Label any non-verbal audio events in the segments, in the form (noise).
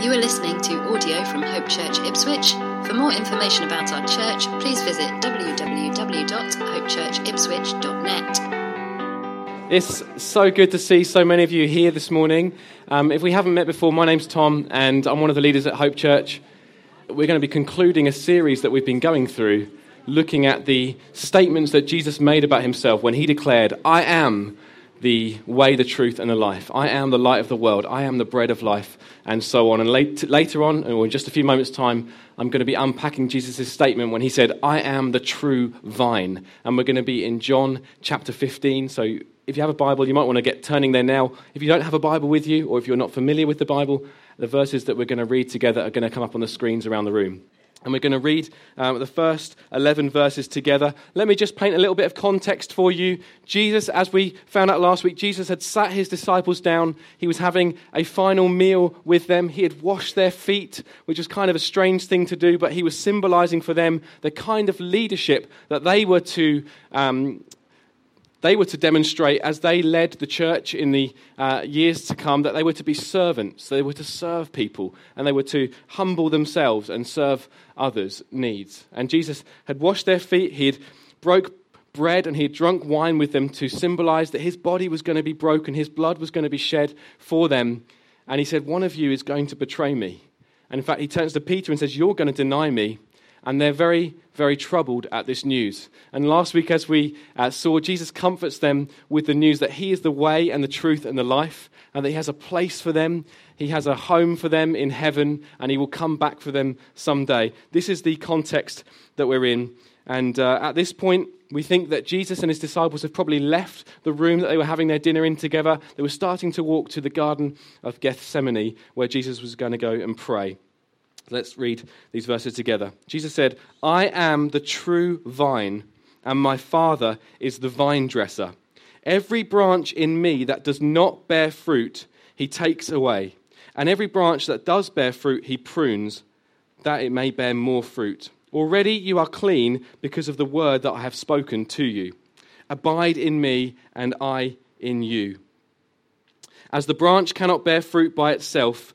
You are listening to audio from Hope Church Ipswich. For more information about our church, please visit www.hopechurchipswich.net. It's so good to see so many of you here this morning. Um, if we haven't met before, my name's Tom, and I'm one of the leaders at Hope Church. We're going to be concluding a series that we've been going through, looking at the statements that Jesus made about himself when he declared, I am the way, the truth, and the life. I am the light of the world. I am the bread of life, and so on. And late, later on, or in just a few moments' time, I'm going to be unpacking Jesus' statement when he said, I am the true vine. And we're going to be in John chapter 15. So if you have a Bible, you might want to get turning there now. If you don't have a Bible with you, or if you're not familiar with the Bible, the verses that we're going to read together are going to come up on the screens around the room. And we're going to read um, the first 11 verses together. Let me just paint a little bit of context for you. Jesus, as we found out last week, Jesus had sat his disciples down. He was having a final meal with them. He had washed their feet, which was kind of a strange thing to do, but he was symbolizing for them the kind of leadership that they were to um, they were to demonstrate as they led the church in the uh, years to come that they were to be servants, they were to serve people, and they were to humble themselves and serve others' needs. And Jesus had washed their feet, he had broke bread and he had drunk wine with them to symbolize that his body was going to be broken, his blood was going to be shed for them. And he said, One of you is going to betray me. And in fact, he turns to Peter and says, You're going to deny me and they're very, very troubled at this news. And last week, as we uh, saw, Jesus comforts them with the news that He is the way and the truth and the life, and that He has a place for them. He has a home for them in heaven, and He will come back for them someday. This is the context that we're in. And uh, at this point, we think that Jesus and his disciples have probably left the room that they were having their dinner in together. They were starting to walk to the Garden of Gethsemane, where Jesus was going to go and pray. Let's read these verses together. Jesus said, I am the true vine, and my Father is the vine dresser. Every branch in me that does not bear fruit, he takes away. And every branch that does bear fruit, he prunes, that it may bear more fruit. Already you are clean because of the word that I have spoken to you. Abide in me, and I in you. As the branch cannot bear fruit by itself,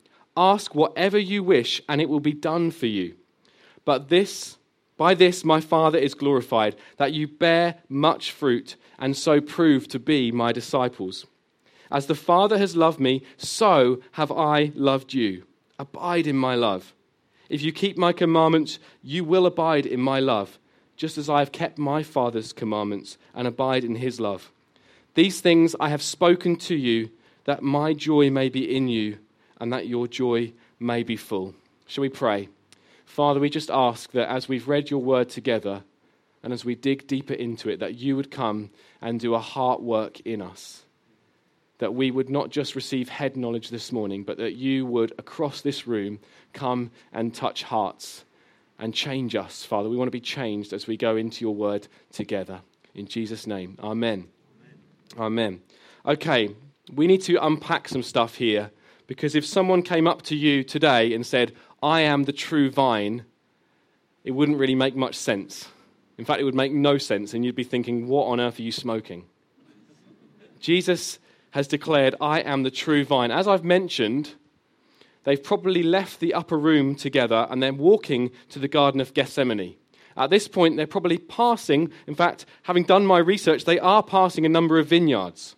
Ask whatever you wish, and it will be done for you. But this, by this my Father is glorified, that you bear much fruit, and so prove to be my disciples. As the Father has loved me, so have I loved you. Abide in my love. If you keep my commandments, you will abide in my love, just as I have kept my Father's commandments and abide in his love. These things I have spoken to you, that my joy may be in you and that your joy may be full. Shall we pray? Father, we just ask that as we've read your word together and as we dig deeper into it, that you would come and do a heart work in us. That we would not just receive head knowledge this morning, but that you would, across this room, come and touch hearts and change us, Father. We want to be changed as we go into your word together. In Jesus' name, amen. Amen. amen. Okay, we need to unpack some stuff here because if someone came up to you today and said, I am the true vine, it wouldn't really make much sense. In fact, it would make no sense, and you'd be thinking, What on earth are you smoking? Jesus has declared, I am the true vine. As I've mentioned, they've probably left the upper room together and they're walking to the Garden of Gethsemane. At this point, they're probably passing, in fact, having done my research, they are passing a number of vineyards.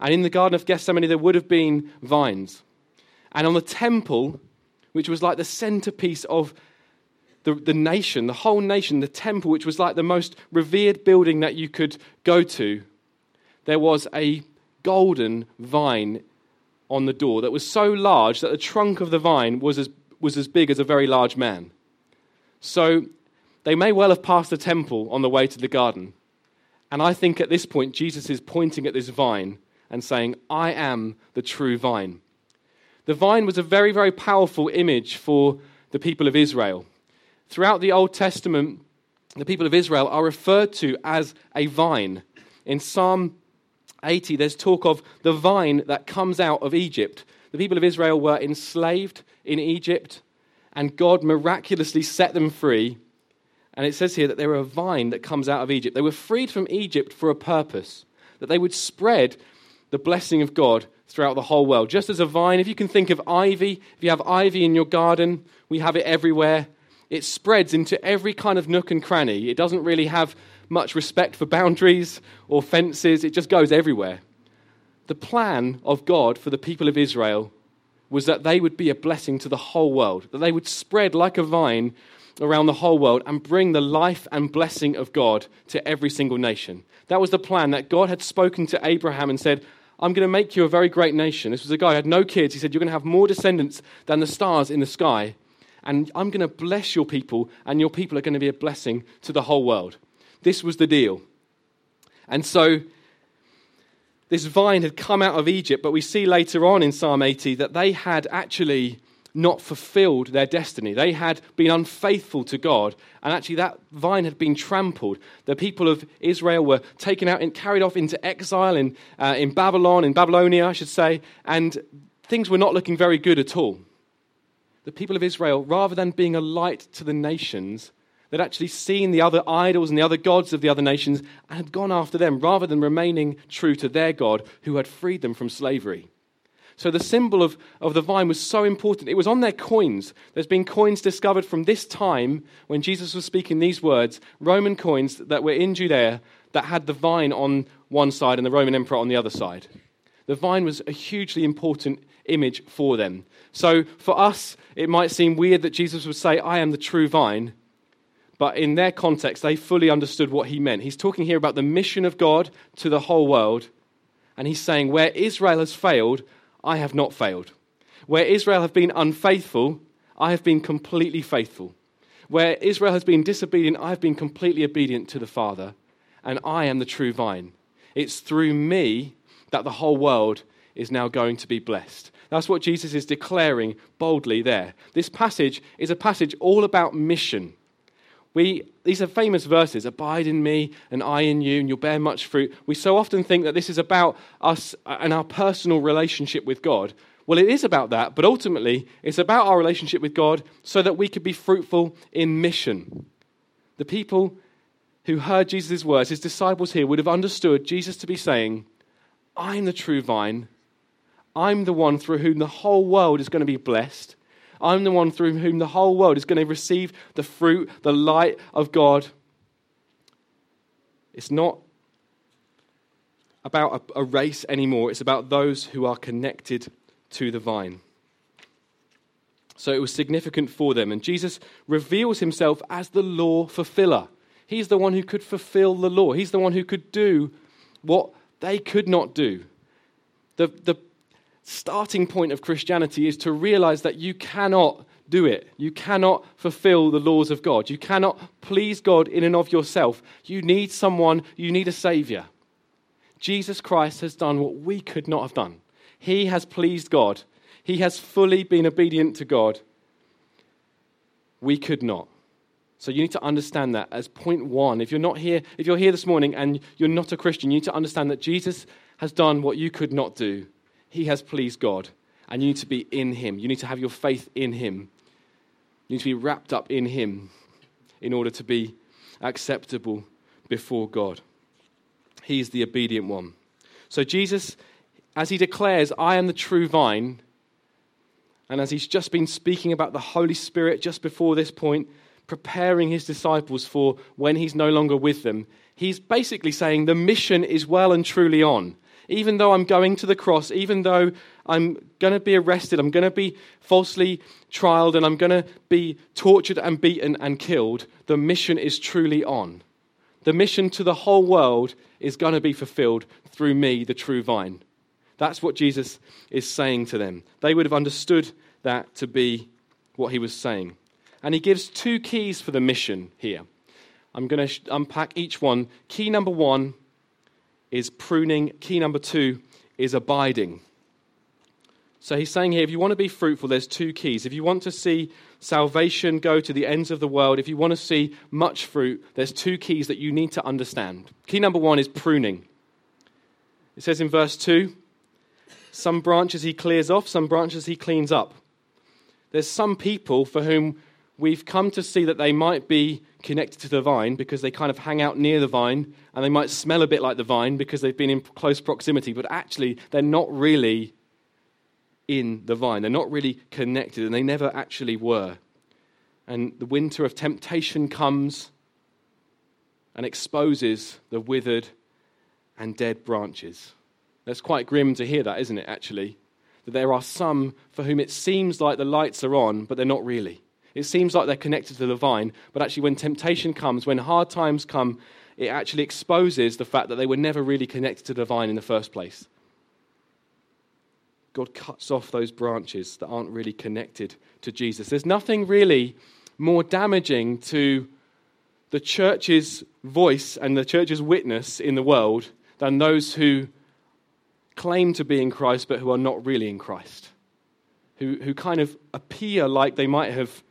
And in the Garden of Gethsemane, there would have been vines. And on the temple, which was like the centerpiece of the, the nation, the whole nation, the temple, which was like the most revered building that you could go to, there was a golden vine on the door that was so large that the trunk of the vine was as, was as big as a very large man. So they may well have passed the temple on the way to the garden. And I think at this point, Jesus is pointing at this vine and saying, I am the true vine. The vine was a very, very powerful image for the people of Israel. Throughout the Old Testament, the people of Israel are referred to as a vine. In Psalm 80, there's talk of the vine that comes out of Egypt. The people of Israel were enslaved in Egypt, and God miraculously set them free. And it says here that they were a vine that comes out of Egypt. They were freed from Egypt for a purpose, that they would spread the blessing of God throughout the whole world. Just as a vine, if you can think of ivy, if you have ivy in your garden, we have it everywhere. It spreads into every kind of nook and cranny. It doesn't really have much respect for boundaries or fences, it just goes everywhere. The plan of God for the people of Israel was that they would be a blessing to the whole world, that they would spread like a vine around the whole world and bring the life and blessing of God to every single nation. That was the plan that God had spoken to Abraham and said, I'm going to make you a very great nation. This was a guy who had no kids. He said, You're going to have more descendants than the stars in the sky. And I'm going to bless your people, and your people are going to be a blessing to the whole world. This was the deal. And so this vine had come out of Egypt, but we see later on in Psalm 80 that they had actually not fulfilled their destiny. They had been unfaithful to God, and actually that vine had been trampled. The people of Israel were taken out and carried off into exile in, uh, in Babylon, in Babylonia, I should say, and things were not looking very good at all. The people of Israel, rather than being a light to the nations, They'd actually seen the other idols and the other gods of the other nations and had gone after them rather than remaining true to their God who had freed them from slavery. So the symbol of, of the vine was so important. It was on their coins. There's been coins discovered from this time when Jesus was speaking these words, Roman coins that were in Judea that had the vine on one side and the Roman emperor on the other side. The vine was a hugely important image for them. So for us, it might seem weird that Jesus would say, I am the true vine. But in their context, they fully understood what he meant. He's talking here about the mission of God to the whole world. And he's saying, Where Israel has failed, I have not failed. Where Israel have been unfaithful, I have been completely faithful. Where Israel has been disobedient, I have been completely obedient to the Father. And I am the true vine. It's through me that the whole world is now going to be blessed. That's what Jesus is declaring boldly there. This passage is a passage all about mission. We, these are famous verses Abide in me, and I in you, and you'll bear much fruit. We so often think that this is about us and our personal relationship with God. Well, it is about that, but ultimately, it's about our relationship with God so that we could be fruitful in mission. The people who heard Jesus' words, his disciples here, would have understood Jesus to be saying, I'm the true vine. I'm the one through whom the whole world is going to be blessed. I'm the one through whom the whole world is going to receive the fruit, the light of God. It's not about a, a race anymore, it's about those who are connected to the vine. So it was significant for them. And Jesus reveals himself as the law fulfiller. He's the one who could fulfill the law, he's the one who could do what they could not do. The, the starting point of Christianity is to realize that you cannot do it. You cannot fulfill the laws of God. You cannot please God in and of yourself. You need someone, you need a Savior. Jesus Christ has done what we could not have done. He has pleased God, He has fully been obedient to God. We could not. So you need to understand that as point one. If you're not here, if you're here this morning and you're not a Christian, you need to understand that Jesus has done what you could not do he has pleased God. And you need to be in him. You need to have your faith in him. You need to be wrapped up in him in order to be acceptable before God. He's the obedient one. So, Jesus, as he declares, I am the true vine, and as he's just been speaking about the Holy Spirit just before this point, preparing his disciples for when he's no longer with them, he's basically saying the mission is well and truly on even though I'm going to the cross, even though I'm going to be arrested, I'm going to be falsely trialed, and I'm going to be tortured and beaten and killed, the mission is truly on. The mission to the whole world is going to be fulfilled through me, the true vine. That's what Jesus is saying to them. They would have understood that to be what he was saying. And he gives two keys for the mission here. I'm going to unpack each one. Key number one is pruning. Key number two is abiding. So he's saying here if you want to be fruitful, there's two keys. If you want to see salvation go to the ends of the world, if you want to see much fruit, there's two keys that you need to understand. Key number one is pruning. It says in verse 2 some branches he clears off, some branches he cleans up. There's some people for whom we've come to see that they might be connected to the vine because they kind of hang out near the vine and they might smell a bit like the vine because they've been in close proximity, but actually they're not really in the vine. They're not really connected and they never actually were. And the winter of temptation comes and exposes the withered and dead branches. That's quite grim to hear that, isn't it, actually? That there are some for whom it seems like the lights are on, but they're not really. It seems like they're connected to the vine, but actually, when temptation comes, when hard times come, it actually exposes the fact that they were never really connected to the vine in the first place. God cuts off those branches that aren't really connected to Jesus. There's nothing really more damaging to the church's voice and the church's witness in the world than those who claim to be in Christ but who are not really in Christ. Who, who kind of appear like they might have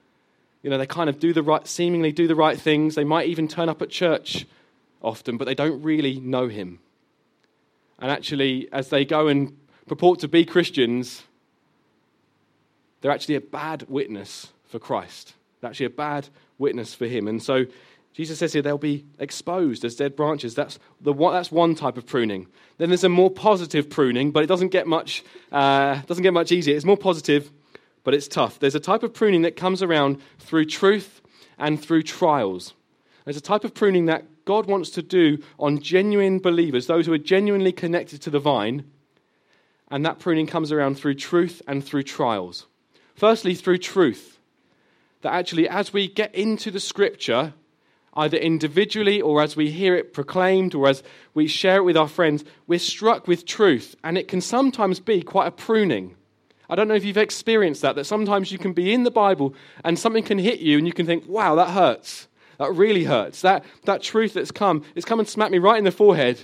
you know, they kind of do the right, seemingly do the right things. They might even turn up at church often, but they don't really know him. And actually, as they go and purport to be Christians, they're actually a bad witness for Christ. They're actually a bad witness for him. And so Jesus says here they'll be exposed as dead branches. That's, the, that's one type of pruning. Then there's a more positive pruning, but it doesn't get much, uh, doesn't get much easier. It's more positive but it's tough. There's a type of pruning that comes around through truth and through trials. There's a type of pruning that God wants to do on genuine believers, those who are genuinely connected to the vine, and that pruning comes around through truth and through trials. Firstly, through truth. That actually, as we get into the scripture, either individually or as we hear it proclaimed or as we share it with our friends, we're struck with truth, and it can sometimes be quite a pruning. I don't know if you've experienced that, that sometimes you can be in the Bible and something can hit you and you can think, wow, that hurts. That really hurts. That, that truth that's come, it's come and smacked me right in the forehead,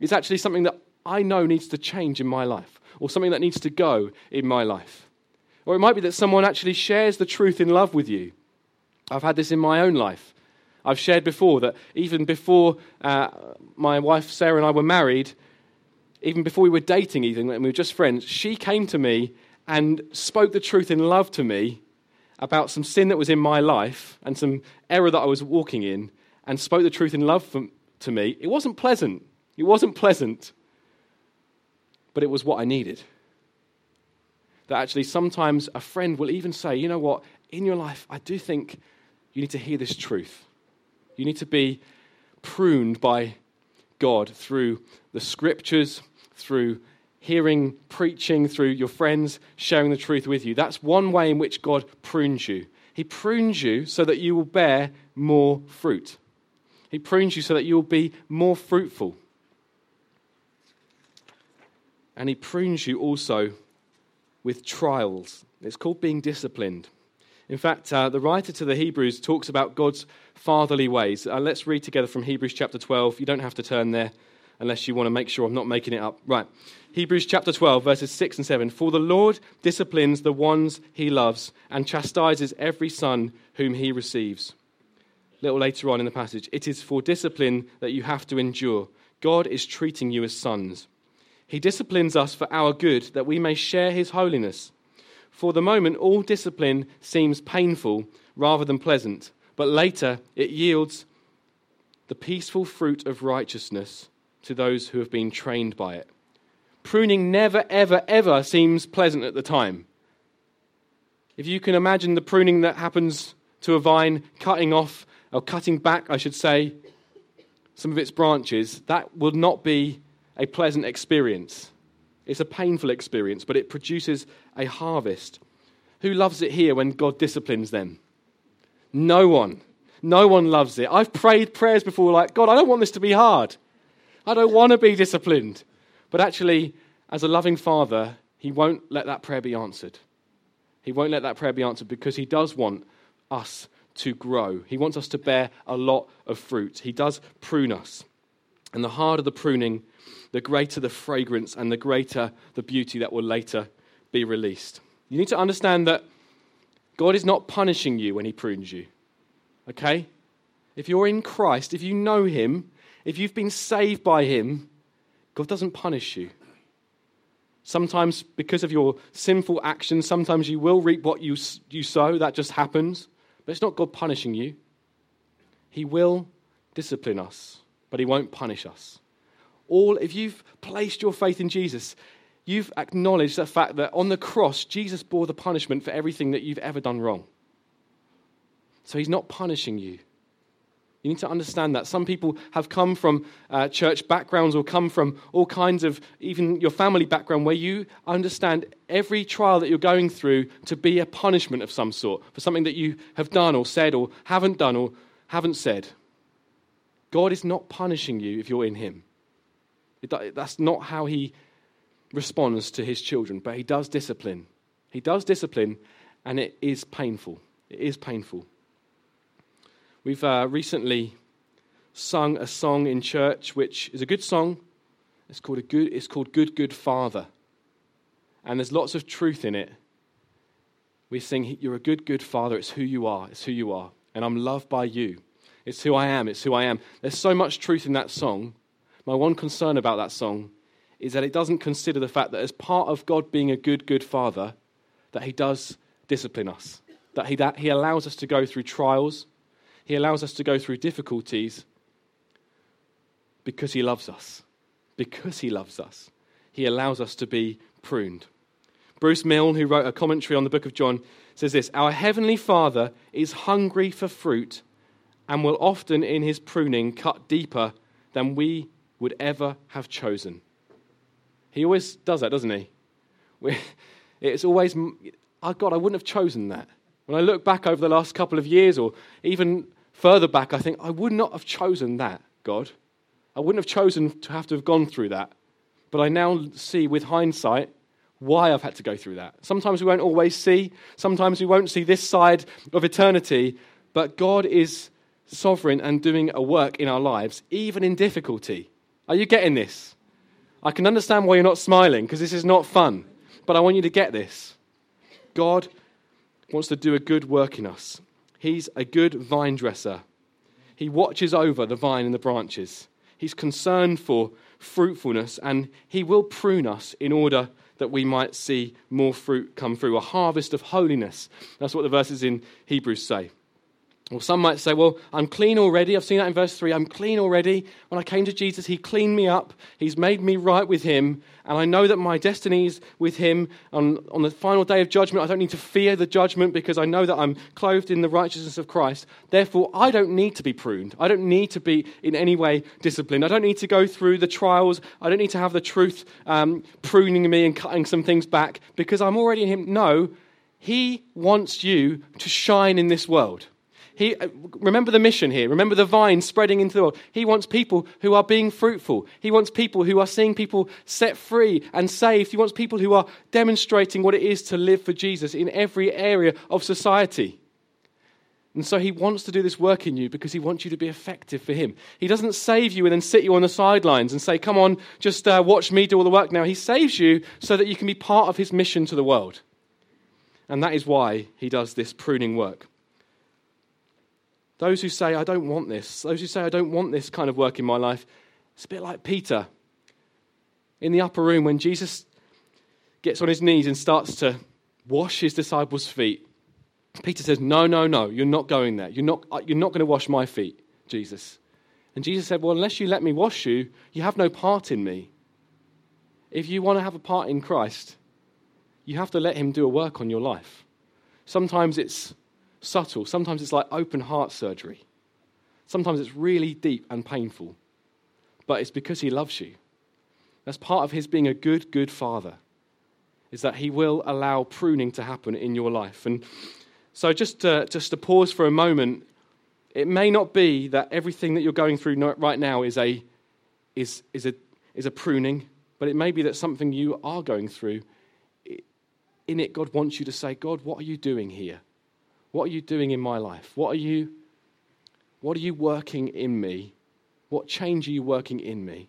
is actually something that I know needs to change in my life or something that needs to go in my life. Or it might be that someone actually shares the truth in love with you. I've had this in my own life. I've shared before that even before uh, my wife Sarah and I were married, even before we were dating, even when we were just friends, she came to me and spoke the truth in love to me about some sin that was in my life and some error that I was walking in, and spoke the truth in love from, to me, it wasn't pleasant. It wasn't pleasant, but it was what I needed. That actually, sometimes a friend will even say, you know what, in your life, I do think you need to hear this truth. You need to be pruned by God through the scriptures, through hearing preaching, through your friends sharing the truth with you. That's one way in which God prunes you. He prunes you so that you will bear more fruit. He prunes you so that you will be more fruitful. And He prunes you also with trials. It's called being disciplined. In fact, uh, the writer to the Hebrews talks about God's fatherly ways. Uh, let's read together from Hebrews chapter 12. You don't have to turn there unless you want to make sure I'm not making it up. Right. Hebrews chapter 12, verses 6 and 7. For the Lord disciplines the ones he loves and chastises every son whom he receives. A little later on in the passage, it is for discipline that you have to endure. God is treating you as sons. He disciplines us for our good, that we may share his holiness. For the moment, all discipline seems painful rather than pleasant, but later it yields the peaceful fruit of righteousness to those who have been trained by it. Pruning never, ever, ever seems pleasant at the time. If you can imagine the pruning that happens to a vine, cutting off, or cutting back, I should say, some of its branches, that will not be a pleasant experience. It's a painful experience, but it produces a harvest. Who loves it here when God disciplines them? No one. No one loves it. I've prayed prayers before like, God, I don't want this to be hard. I don't want to be disciplined. But actually, as a loving father, he won't let that prayer be answered. He won't let that prayer be answered because he does want us to grow. He wants us to bear a lot of fruit. He does prune us. And the harder the pruning, the greater the fragrance and the greater the beauty that will later be released. You need to understand that God is not punishing you when He prunes you. Okay? If you're in Christ, if you know Him, if you've been saved by Him, God doesn't punish you. Sometimes, because of your sinful actions, sometimes you will reap what you, you sow. That just happens. But it's not God punishing you. He will discipline us, but He won't punish us. All, if you've placed your faith in Jesus, you've acknowledged the fact that on the cross, Jesus bore the punishment for everything that you've ever done wrong. So He's not punishing you. You need to understand that. Some people have come from uh, church backgrounds or come from all kinds of, even your family background, where you understand every trial that you're going through to be a punishment of some sort for something that you have done or said or haven't done or haven't said. God is not punishing you if you're in Him. That's not how He responds to His children, but He does discipline. He does discipline, and it is painful. It is painful. We've uh, recently sung a song in church which is a good song. It's called, a good, it's called Good, Good Father. And there's lots of truth in it. We sing, You're a good, good father. It's who you are. It's who you are. And I'm loved by you. It's who I am. It's who I am. There's so much truth in that song. My one concern about that song is that it doesn't consider the fact that as part of God being a good, good father, that he does discipline us, that he, that he allows us to go through trials, he allows us to go through difficulties because He loves us. Because He loves us. He allows us to be pruned. Bruce Milne, who wrote a commentary on the book of John, says this Our Heavenly Father is hungry for fruit and will often, in His pruning, cut deeper than we would ever have chosen. He always does that, doesn't he? It's always, oh God, I wouldn't have chosen that. When I look back over the last couple of years, or even further back, I think, I would not have chosen that, God. I wouldn't have chosen to have to have gone through that. But I now see with hindsight why I've had to go through that. Sometimes we won't always see, sometimes we won't see this side of eternity, but God is sovereign and doing a work in our lives, even in difficulty. Are you getting this? I can understand why you're not smiling, because this is not fun, but I want you to get this. God wants to do a good work in us. He's a good vine dresser. He watches over the vine and the branches. He's concerned for fruitfulness, and He will prune us in order that we might see more fruit come through, a harvest of holiness. That's what the verses in Hebrews say. Well, some might say, well, I'm clean already. I've seen that in verse 3. I'm clean already. When I came to Jesus, He cleaned me up. He's made me right with Him. And I know that my destiny is with Him. On, on the final day of judgment, I don't need to fear the judgment because I know that I'm clothed in the righteousness of Christ. Therefore, I don't need to be pruned. I don't need to be in any way disciplined. I don't need to go through the trials. I don't need to have the truth um, pruning me and cutting some things back because I'm already in Him. No, He wants you to shine in this world. He, uh, remember the mission here. Remember the vine spreading into the world. He wants people who are being fruitful. He wants people who are seeing people set free and saved. He wants people who are demonstrating what it is to live for Jesus in every area of society. And so he wants to do this work in you because he wants you to be effective for him. He doesn't save you and then sit you on the sidelines and say, Come on, just uh, watch me do all the work now. He saves you so that you can be part of his mission to the world. And that is why he does this pruning work. Those who say, I don't want this, those who say, I don't want this kind of work in my life, it's a bit like Peter in the upper room when Jesus gets on his knees and starts to wash his disciples' feet. Peter says, No, no, no, you're not going there. You're not, uh, you're not going to wash my feet, Jesus. And Jesus said, Well, unless you let me wash you, you have no part in me. If you want to have a part in Christ, you have to let him do a work on your life. Sometimes it's subtle. Sometimes it's like open heart surgery. Sometimes it's really deep and painful. But it's because he loves you. That's part of his being a good, good father, is that he will allow pruning to happen in your life. And so, just to, just to pause for a moment, it may not be that everything that you're going through right now is a, is, is a, is a pruning, but it may be that something you are going through, in it, God wants you to say, God, what are you doing here? What are you doing in my life? What are you, what are you working in me? What change are you working in me?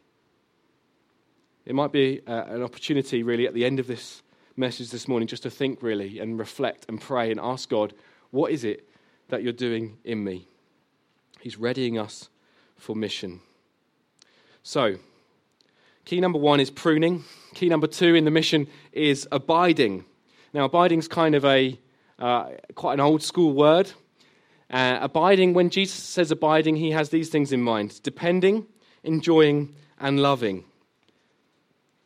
It might be uh, an opportunity, really, at the end of this message this morning just to think really and reflect and pray and ask God, what is it that you're doing in me? He's readying us for mission. So, key number one is pruning. Key number two in the mission is abiding. Now, abiding is kind of a uh, quite an old school word. Uh, abiding, when Jesus says abiding, he has these things in mind depending, enjoying, and loving.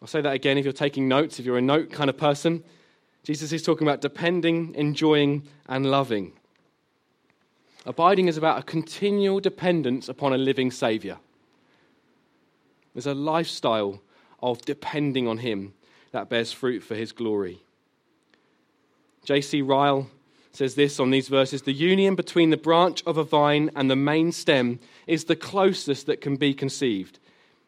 I'll say that again if you're taking notes, if you're a note kind of person. Jesus is talking about depending, enjoying, and loving. Abiding is about a continual dependence upon a living Saviour. There's a lifestyle of depending on Him that bears fruit for His glory. J.C. Ryle says this on these verses The union between the branch of a vine and the main stem is the closest that can be conceived.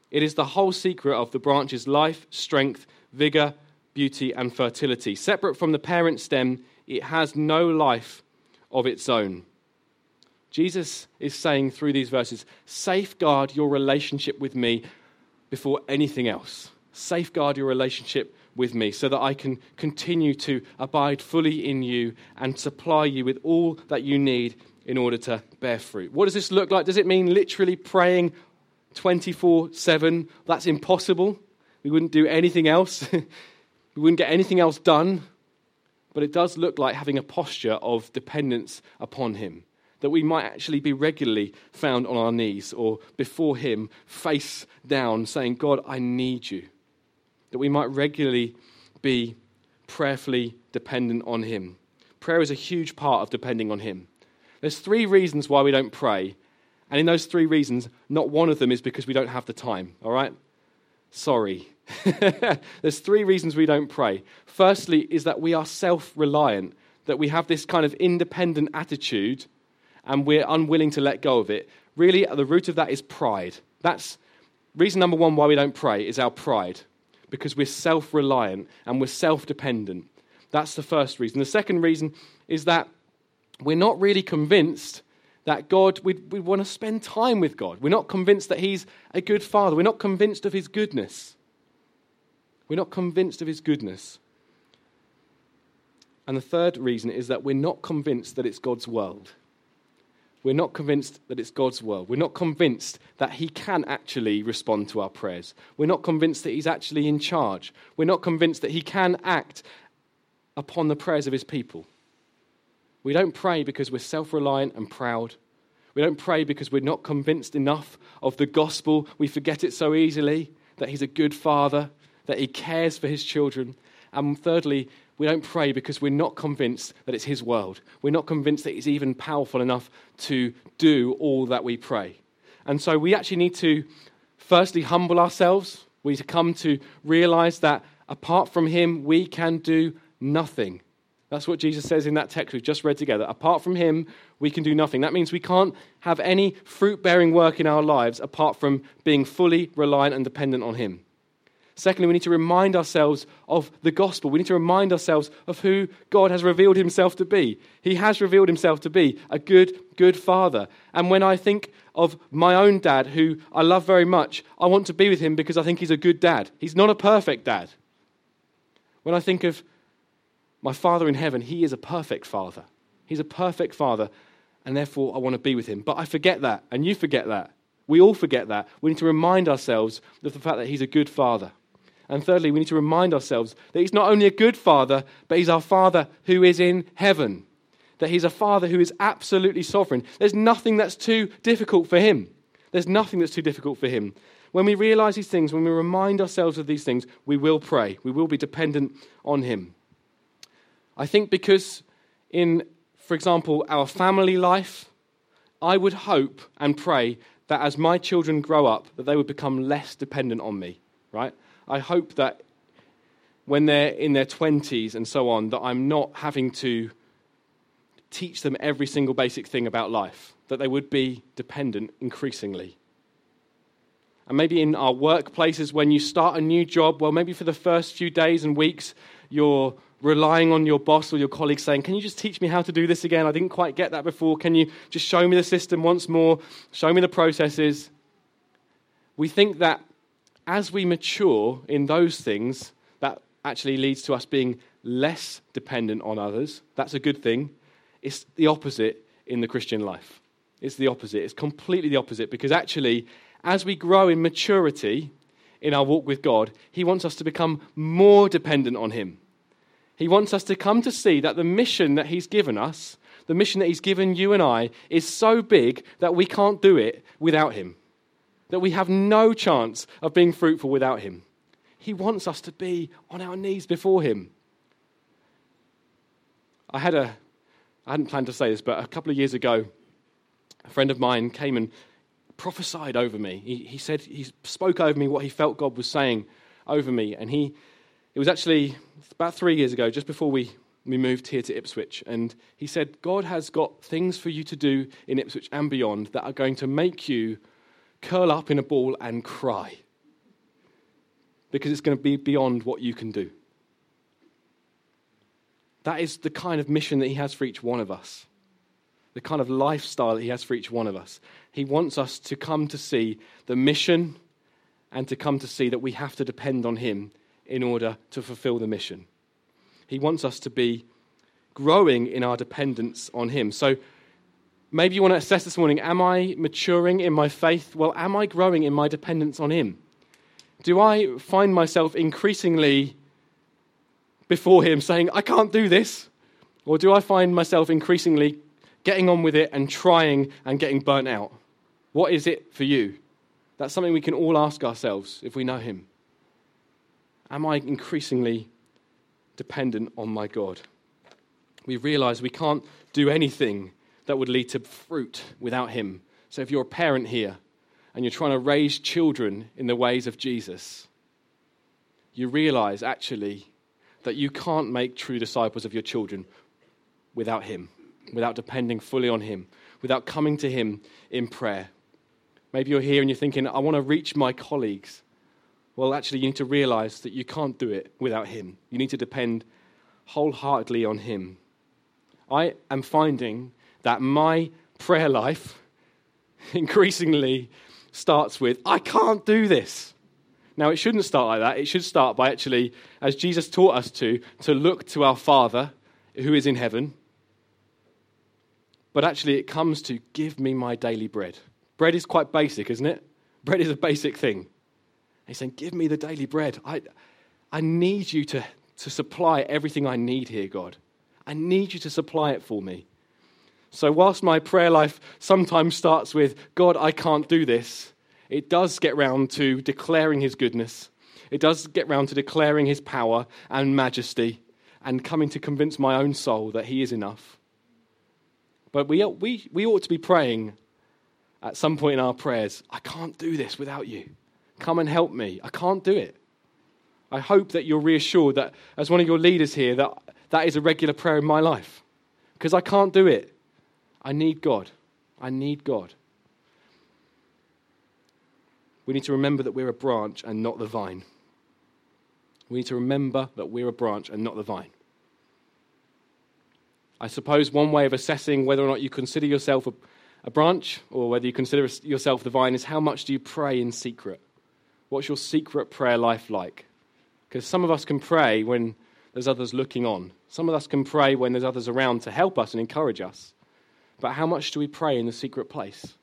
It is the whole secret of the branch's life, strength, vigor, beauty, and fertility. Separate from the parent stem, it has no life of its own. Jesus is saying through these verses safeguard your relationship with me before anything else. Safeguard your relationship with me so that I can continue to abide fully in you and supply you with all that you need in order to bear fruit. What does this look like? Does it mean literally praying 24 7. That's impossible. We wouldn't do anything else, (laughs) we wouldn't get anything else done. But it does look like having a posture of dependence upon Him. That we might actually be regularly found on our knees or before Him, face down, saying, God, I need you. That we might regularly be prayerfully dependent on Him. Prayer is a huge part of depending on Him. There's three reasons why we don't pray and in those three reasons, not one of them is because we don't have the time, all right? Sorry. (laughs) There's three reasons we don't pray. Firstly, is that we are self reliant, that we have this kind of independent attitude and we're unwilling to let go of it. Really, at the root of that is pride. That's reason number one why we don't pray is our pride, because we're self reliant and we're self dependent. That's the first reason. The second reason is that we're not really convinced that God, we, we want to spend time with God. We're not convinced that He's a good Father. We're not convinced of His goodness. We're not convinced of His goodness. And the third reason is that we're not convinced that it's God's world. We're not convinced that it's God's world. We're not convinced that He can actually respond to our prayers. We're not convinced that He's actually in charge. We're not convinced that He can act upon the prayers of His people. We don't pray because we're self reliant and proud. We don't pray because we're not convinced enough of the gospel. We forget it so easily that He's a good Father, that He cares for His children. And thirdly, we don't pray because we're not convinced that it's His world. We're not convinced that He's even powerful enough to do all that we pray. And so we actually need to firstly humble ourselves. We need to come to realize that apart from Him, we can do nothing. That's what Jesus says in that text we've just read together. Apart from him, we can do nothing. That means we can't have any fruit bearing work in our lives apart from being fully reliant and dependent on him. Secondly, we need to remind ourselves of the gospel. We need to remind ourselves of who God has revealed himself to be. He has revealed himself to be a good, good father. And when I think of my own dad, who I love very much, I want to be with him because I think he's a good dad. He's not a perfect dad. When I think of my Father in heaven, He is a perfect Father. He's a perfect Father, and therefore I want to be with Him. But I forget that, and you forget that. We all forget that. We need to remind ourselves of the fact that He's a good Father. And thirdly, we need to remind ourselves that He's not only a good Father, but He's our Father who is in heaven. That He's a Father who is absolutely sovereign. There's nothing that's too difficult for Him. There's nothing that's too difficult for Him. When we realize these things, when we remind ourselves of these things, we will pray. We will be dependent on Him. I think because in, for example, our family life, I would hope and pray that as my children grow up, that they would become less dependent on me, right? I hope that when they're in their 20s and so on, that I'm not having to teach them every single basic thing about life, that they would be dependent increasingly. And maybe in our workplaces, when you start a new job, well, maybe for the first few days and weeks, you're relying on your boss or your colleague saying, Can you just teach me how to do this again? I didn't quite get that before. Can you just show me the system once more? Show me the processes. We think that as we mature in those things, that actually leads to us being less dependent on others. That's a good thing. It's the opposite in the Christian life. It's the opposite. It's completely the opposite because actually, as we grow in maturity in our walk with God, He wants us to become more dependent on Him. He wants us to come to see that the mission that He's given us, the mission that He's given you and I, is so big that we can't do it without Him. That we have no chance of being fruitful without Him. He wants us to be on our knees before Him. I had a, I hadn't planned to say this, but a couple of years ago, a friend of mine came and prophesied over me. He, he said, he spoke over me what he felt God was saying over me. And he, it was actually about three years ago, just before we, we moved here to Ipswich. And he said, God has got things for you to do in Ipswich and beyond that are going to make you curl up in a ball and cry. Because it's going to be beyond what you can do. That is the kind of mission that he has for each one of us the kind of lifestyle that He has for each one of us. He wants us to come to see the mission and to come to see that we have to depend on Him in order to fulfill the mission. He wants us to be growing in our dependence on Him. So maybe you want to assess this morning Am I maturing in my faith? Well, am I growing in my dependence on Him? Do I find myself increasingly before Him saying, I can't do this? Or do I find myself increasingly getting on with it and trying and getting burnt out? What is it for you? That's something we can all ask ourselves if we know Him. Am I increasingly dependent on my God? We realize we can't do anything that would lead to fruit without Him. So if you're a parent here and you're trying to raise children in the ways of Jesus, you realize actually that you can't make true disciples of your children without Him without depending fully on Him, without coming to Him in prayer. Maybe you're here and you're thinking, I want to reach my colleagues. Well, actually, you need to realize that you can't do it without Him. You need to depend wholeheartedly on Him. I am finding that my prayer life (laughs) increasingly starts with, I can't do this. Now, it shouldn't start like that. It should start by actually, as Jesus taught us to, to look to our Father who is in heaven but actually, it comes to give me my daily bread. Bread is quite basic, isn't it? Bread is a basic thing. He's saying, Give me the daily bread. I, I need you to, to supply everything I need here, God. I need you to supply it for me. So, whilst my prayer life sometimes starts with, God, I can't do this, it does get round to declaring his goodness. It does get round to declaring his power and majesty and coming to convince my own soul that he is enough. But we, we, we ought to be praying at some point in our prayers, I can't do this without you. Come and help me. I can't do it. I hope that you're reassured that, as one of your leaders here, that that is a regular prayer in my life. Because I can't do it. I need God. I need God. We need to remember that we're a branch and not the vine. We need to remember that we're a branch and not the vine. I suppose one way of assessing whether or not you consider yourself a, a branch or whether you consider yourself the vine is how much do you pray in secret? What's your secret prayer life like? Because some of us can pray when there's others looking on. Some of us can pray when there's others around to help us and encourage us. But how much do we pray in the secret place?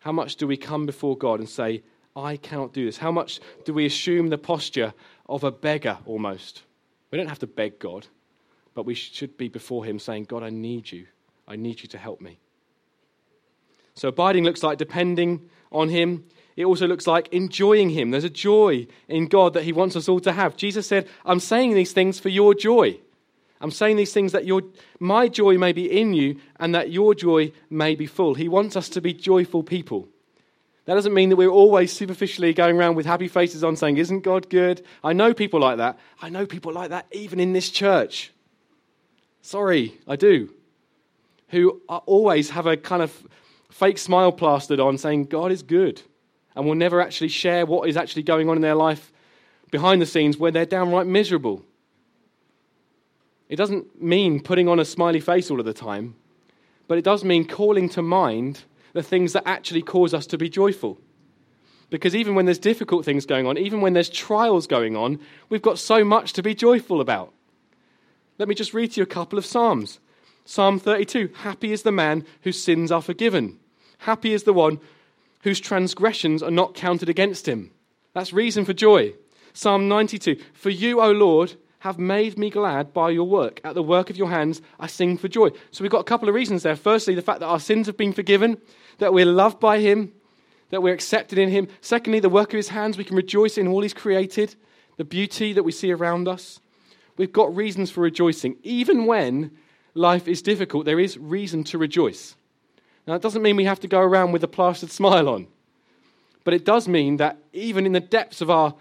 How much do we come before God and say, I cannot do this? How much do we assume the posture of a beggar almost? We don't have to beg God. But we should be before Him saying, God, I need you. I need you to help me. So abiding looks like depending on Him. It also looks like enjoying Him. There's a joy in God that He wants us all to have. Jesus said, I'm saying these things for your joy. I'm saying these things that your, my joy may be in you and that your joy may be full. He wants us to be joyful people. That doesn't mean that we're always superficially going around with happy faces on saying, Isn't God good? I know people like that. I know people like that even in this church. Sorry, I do. Who always have a kind of fake smile plastered on saying God is good and will never actually share what is actually going on in their life behind the scenes where they're downright miserable. It doesn't mean putting on a smiley face all of the time, but it does mean calling to mind the things that actually cause us to be joyful. Because even when there's difficult things going on, even when there's trials going on, we've got so much to be joyful about. Let me just read to you a couple of Psalms. Psalm 32 Happy is the man whose sins are forgiven. Happy is the one whose transgressions are not counted against him. That's reason for joy. Psalm 92 For you, O Lord, have made me glad by your work. At the work of your hands, I sing for joy. So we've got a couple of reasons there. Firstly, the fact that our sins have been forgiven, that we're loved by him, that we're accepted in him. Secondly, the work of his hands, we can rejoice in all he's created, the beauty that we see around us. We've got reasons for rejoicing. Even when life is difficult, there is reason to rejoice. Now, that doesn't mean we have to go around with a plastered (laughs) smile on, but it does mean that even in the depths of our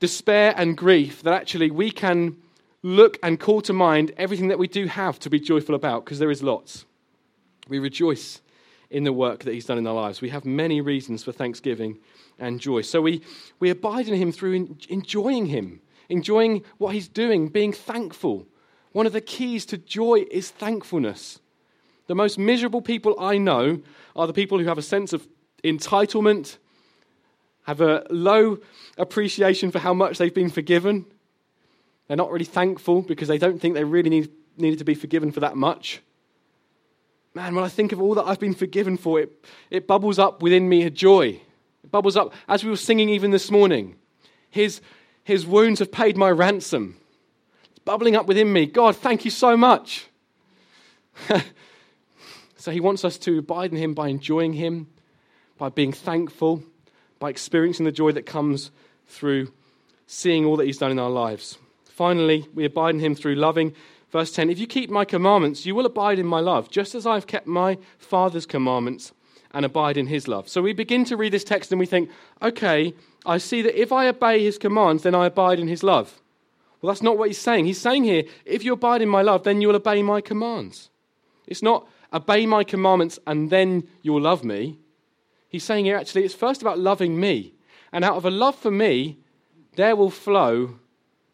despair and grief, that actually we can look and call to mind everything that we do have to be joyful about, because there is lots. We rejoice in the work that He's done in our lives. We have many reasons for thanksgiving and joy. So we, we abide in Him through enjoying Him, enjoying what He's doing, being thankful. One of the keys to joy is thankfulness. The most miserable people I know are the people who have a sense of entitlement, have a low appreciation for how much they've been forgiven. They're not really thankful because they don't think they really need, needed to be forgiven for that much. Man, when I think of all that I've been forgiven for, it, it bubbles up within me a joy. It bubbles up, as we were singing even this morning. His, his wounds have paid my ransom. It's bubbling up within me. God, thank you so much. (laughs) so he wants us to abide in him by enjoying him, by being thankful, by experiencing the joy that comes through seeing all that He's done in our lives. Finally, we abide in Him through loving. Verse 10 If you keep my commandments, you will abide in my love, just as I've kept my Father's commandments and abide in His love. So we begin to read this text and we think, okay, I see that if I obey His commands, then I abide in His love. Well, that's not what He's saying. He's saying here, if you abide in my love, then you'll obey my commands. It's not obey my commandments and then you'll love me. He's saying here actually it's first about loving me. And out of a love for me, there will flow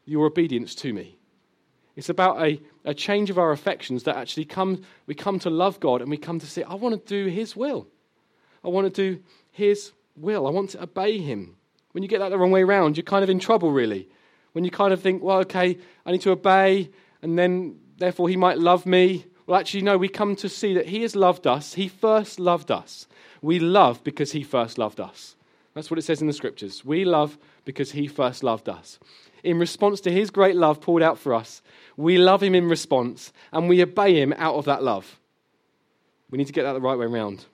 your obedience to me. It's about a, a change of our affections that actually come, we come to love God and we come to say, I want to do His will. I want to do His will. I want to obey Him. When you get that the wrong way around, you're kind of in trouble, really. When you kind of think, well, okay, I need to obey, and then therefore He might love me. Well, actually, no, we come to see that He has loved us. He first loved us. We love because he first loved us. That's what it says in the scriptures. We love because he first loved us. In response to his great love poured out for us, we love him in response and we obey him out of that love. We need to get that the right way around.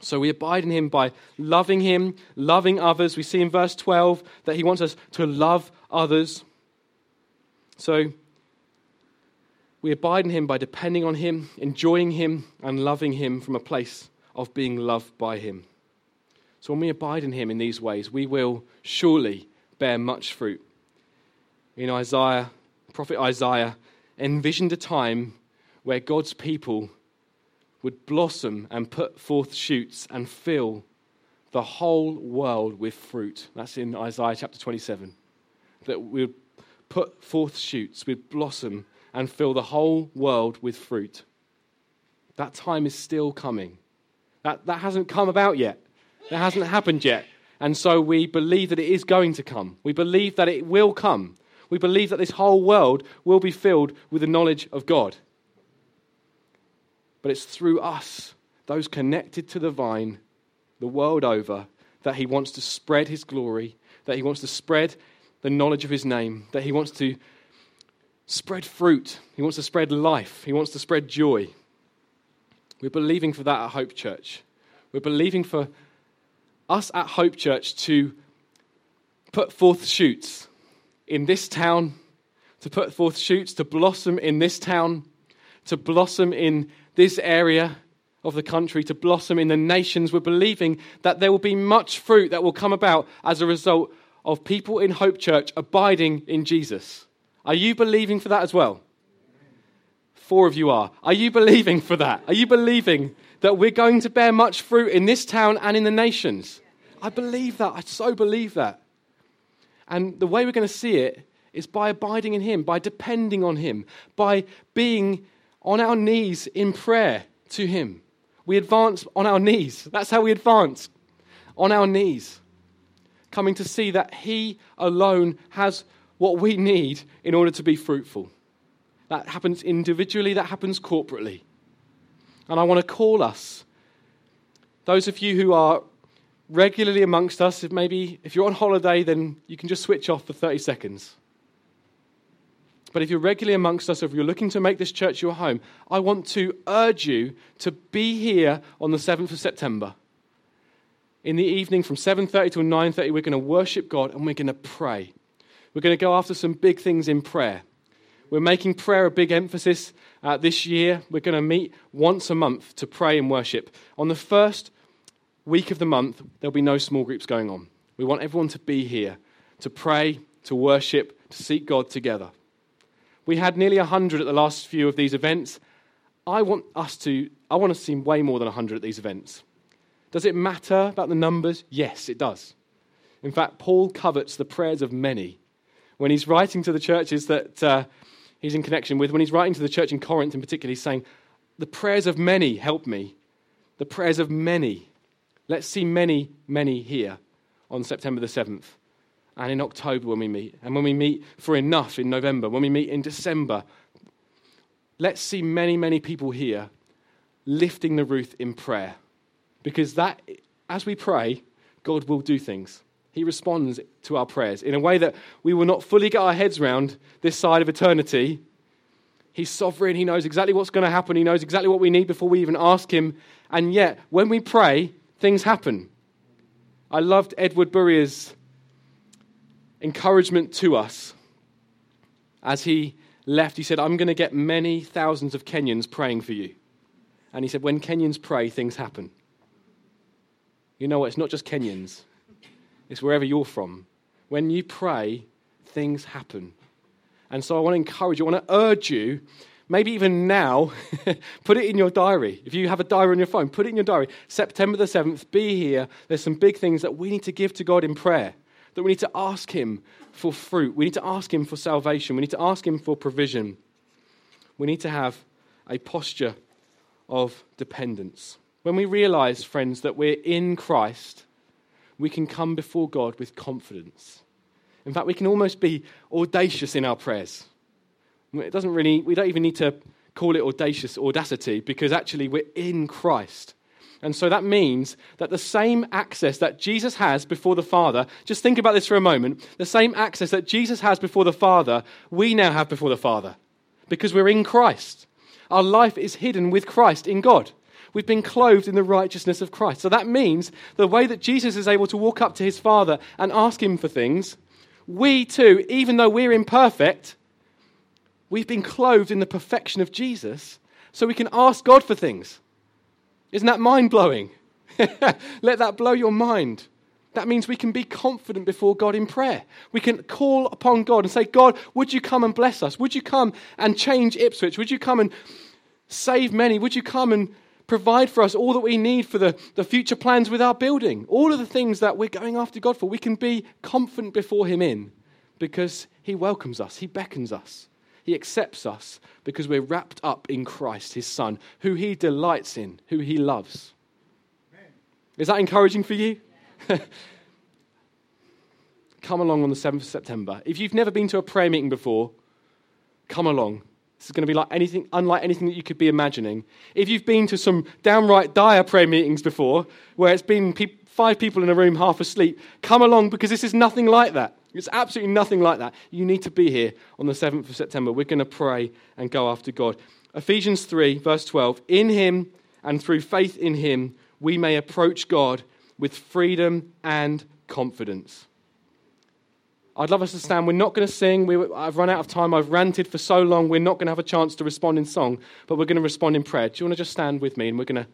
So we abide in him by loving him, loving others. We see in verse 12 that he wants us to love others. So we abide in him by depending on him, enjoying him, and loving him from a place of being loved by Him. So when we abide in Him in these ways, we will surely bear much fruit. In Isaiah, prophet Isaiah envisioned a time where God's people would blossom and put forth shoots and fill the whole world with fruit. That's in Isaiah chapter 27. That we would put forth shoots, we'd blossom and fill the whole world with fruit. That time is still coming. That, that hasn't come about yet. That hasn't happened yet. And so we believe that it is going to come. We believe that it will come. We believe that this whole world will be filled with the knowledge of God. But it's through us, those connected to the vine, the world over, that He wants to spread His glory, that He wants to spread the knowledge of His name, that He wants to spread fruit, He wants to spread life, He wants to spread joy. We're believing for that at Hope Church. We're believing for us at Hope Church to put forth shoots in this town, to put forth shoots to blossom in this town, to blossom in this area of the country, to blossom in the nations. We're believing that there will be much fruit that will come about as a result of people in Hope Church abiding in Jesus. Are you believing for that as well? Four of you are. Are you believing for that? Are you believing that we're going to bear much fruit in this town and in the nations? I believe that. I so believe that. And the way we're going to see it is by abiding in Him, by depending on Him, by being on our knees in prayer to Him. We advance on our knees. That's how we advance on our knees. coming to see that He alone has what we need in order to be fruitful. That happens individually, that happens corporately. And I want to call us, those of you who are regularly amongst us, if maybe if you're on holiday, then you can just switch off for 30 seconds. But if you're regularly amongst us, if you're looking to make this church your home, I want to urge you to be here on the 7th of September. In the evening from 7:30 till 9:30 we're going to worship God and we're going to pray. We're going to go after some big things in prayer. We're making prayer a big emphasis uh, this year. We're going to meet once a month to pray and worship. On the first week of the month, there'll be no small groups going on. We want everyone to be here to pray, to worship, to seek God together. We had nearly 100 at the last few of these events. I want us to, I want to see way more than 100 at these events. Does it matter about the numbers? Yes, it does. In fact, Paul covets the prayers of many. When he's writing to the churches that uh, he's in connection with, when he's writing to the church in Corinth in particular, he's saying, The prayers of many help me. The prayers of many. Let's see many, many here on September the 7th and in October when we meet, and when we meet for enough in November, when we meet in December. Let's see many, many people here lifting the roof in prayer. Because that, as we pray, God will do things. He responds to our prayers in a way that we will not fully get our heads around this side of eternity. He's sovereign. He knows exactly what's going to happen. He knows exactly what we need before we even ask Him. And yet, when we pray, things happen. I loved Edward Burrier's encouragement to us as he left. He said, I'm going to get many thousands of Kenyans praying for you. And he said, when Kenyans pray, things happen. You know what? It's not just Kenyans, it's wherever you're from. When you pray, things happen. And so I want to encourage you, I want to urge you, maybe even now, (laughs) put it in your diary. If you have a diary on your phone, put it in your diary. September the 7th, be here. There's some big things that we need to give to God in prayer that we need to ask Him for fruit. We need to ask Him for salvation. We need to ask Him for provision. We need to have a posture of dependence. When we realize, friends, that we're in Christ, we can come before God with confidence. In fact, we can almost be audacious in our prayers. It doesn't really, we don't even need to call it audacious audacity because actually we're in Christ. And so that means that the same access that Jesus has before the Father, just think about this for a moment, the same access that Jesus has before the Father, we now have before the Father because we're in Christ. Our life is hidden with Christ in God. We've been clothed in the righteousness of Christ. So that means the way that Jesus is able to walk up to his Father and ask him for things, we too, even though we're imperfect, we've been clothed in the perfection of Jesus so we can ask God for things. Isn't that mind blowing? (laughs) Let that blow your mind. That means we can be confident before God in prayer. We can call upon God and say, God, would you come and bless us? Would you come and change Ipswich? Would you come and save many? Would you come and provide for us all that we need for the, the future plans with our building? All of the things that we're going after God for, we can be confident before Him in because He welcomes us, He beckons us. He accepts us because we're wrapped up in Christ, his Son, who he delights in, who he loves. Is that encouraging for you? (laughs) come along on the 7th of September. If you've never been to a prayer meeting before, come along. This is going to be like anything, unlike anything that you could be imagining. If you've been to some downright dire prayer meetings before, where it's been pe- five people in a room half asleep, come along because this is nothing like that. It's absolutely nothing like that. You need to be here on the 7th of September. We're going to pray and go after God. Ephesians 3, verse 12. In him and through faith in him, we may approach God with freedom and confidence. I'd love us to stand. We're not going to sing. We, I've run out of time. I've ranted for so long. We're not going to have a chance to respond in song, but we're going to respond in prayer. Do you want to just stand with me? And we're going to,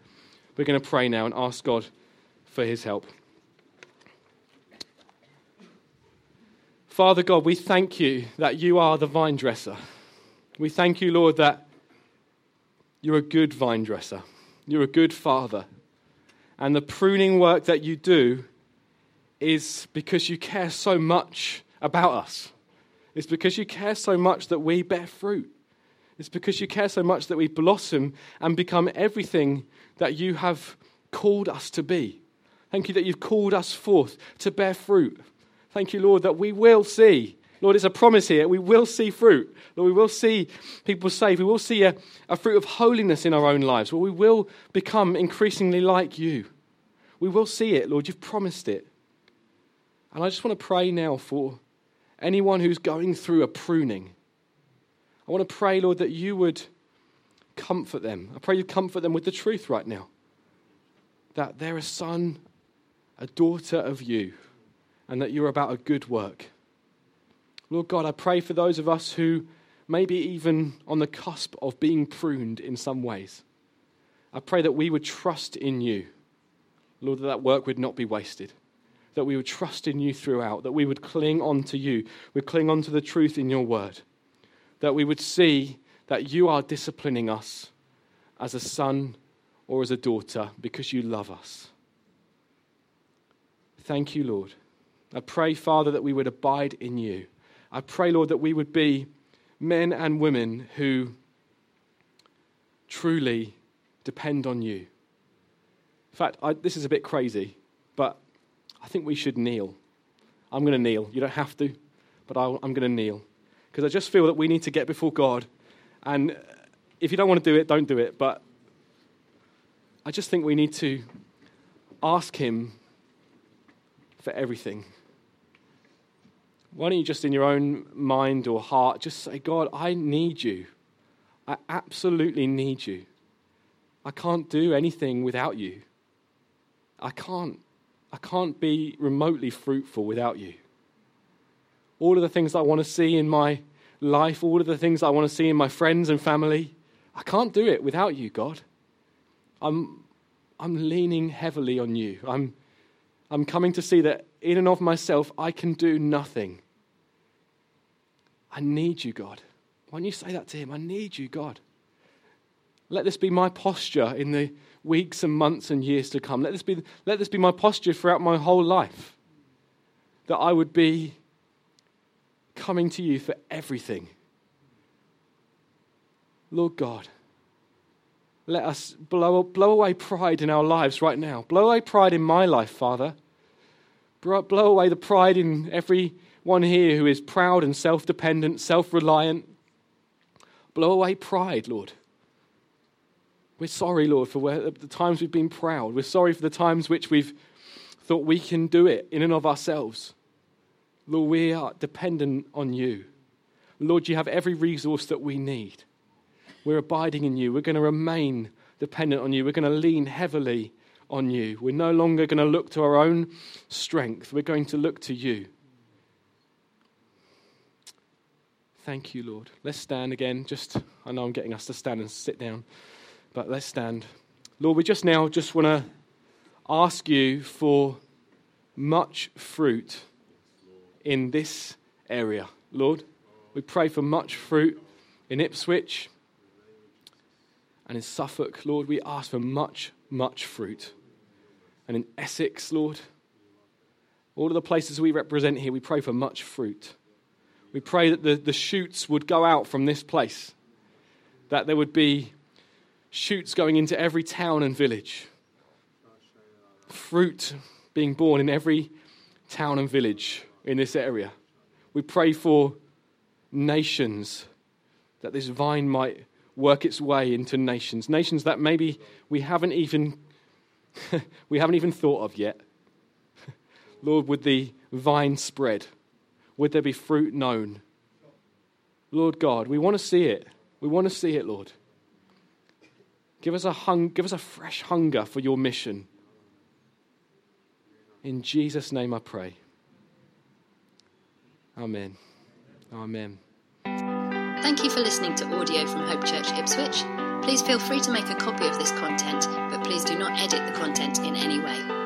we're going to pray now and ask God for his help. Father God, we thank you that you are the vine dresser. We thank you, Lord, that you're a good vine dresser. You're a good father. And the pruning work that you do is because you care so much about us. It's because you care so much that we bear fruit. It's because you care so much that we blossom and become everything that you have called us to be. Thank you that you've called us forth to bear fruit. Thank you, Lord, that we will see. Lord, it's a promise here. We will see fruit. Lord, we will see people saved. We will see a, a fruit of holiness in our own lives. Lord, we will become increasingly like you. We will see it, Lord. You've promised it. And I just want to pray now for anyone who's going through a pruning. I want to pray, Lord, that you would comfort them. I pray you comfort them with the truth right now that they're a son, a daughter of you, and that you're about a good work. Lord God, I pray for those of us who may be even on the cusp of being pruned in some ways. I pray that we would trust in you, Lord, that that work would not be wasted, that we would trust in you throughout, that we would cling on to you, we'd cling on to the truth in your word, that we would see that you are disciplining us as a son or as a daughter because you love us. Thank you, Lord. I pray, Father, that we would abide in you. I pray, Lord, that we would be men and women who truly depend on you. In fact, I, this is a bit crazy, I think we should kneel. I'm going to kneel. You don't have to, but i am going to kneel. Because I just feel that we need to get before God. And if you don't want to do it, don't do it. But I just think we need to ask Him for everything. Why don't you just in your own mind or heart just say, God, I need you. I absolutely need you. I can't do anything without you. I can't. I can't be remotely fruitful without you. All of the things I want to see in my life, all of the things I want to see in my friends and family, I can't do it without you, God. I'm, I'm leaning heavily on you. I'm, I'm coming to see that in and of myself, I can do nothing. I need you, God. Why don't you say that to him? I need you, God. Let this be my posture in the weeks and months and years to come. Let this be, let this be my posture throughout my whole life. That I would be coming to you for everything. Lord God, let us blow, blow away pride in our lives right now. Blow away pride in my life, Father. Blow away the pride in everyone here who is proud and self dependent, self reliant. Blow away pride, Lord. We're sorry, Lord, for where, the times we've been proud. We're sorry for the times which we've thought we can do it in and of ourselves. Lord, we are dependent on you. Lord, you have every resource that we need. We're abiding in you. We're going to remain dependent on you. We're going to lean heavily on you. We're no longer going to look to our own strength. We're going to look to you. Thank you, Lord. Let's stand again. Just, I know I'm getting us to stand and sit down, but let's stand. Lord, we just now just want to ask you for much fruit in this area, Lord. We pray for much fruit in Ipswich and in Suffolk, Lord. We ask for much, much fruit. And in Essex, Lord, all of the places we represent here, we pray for much fruit. We pray that the, the shoots would go out from this place, that there would be shoots going into every town and village, fruit being born in every town and village in this area. We pray for nations, that this vine might work its way into nations, nations that maybe we haven't even (laughs) we haven't even thought of yet. (laughs) Lord, would the vine spread? Would there be fruit known? Lord God, we want to see it. We want to see it, Lord. Give us a hung, give us a fresh hunger for your mission. In Jesus' name I pray. Amen. Amen. Thank you for listening to audio from Hope Church Ipswich. Please feel free to make a copy of this content, but please do not edit the content in any way.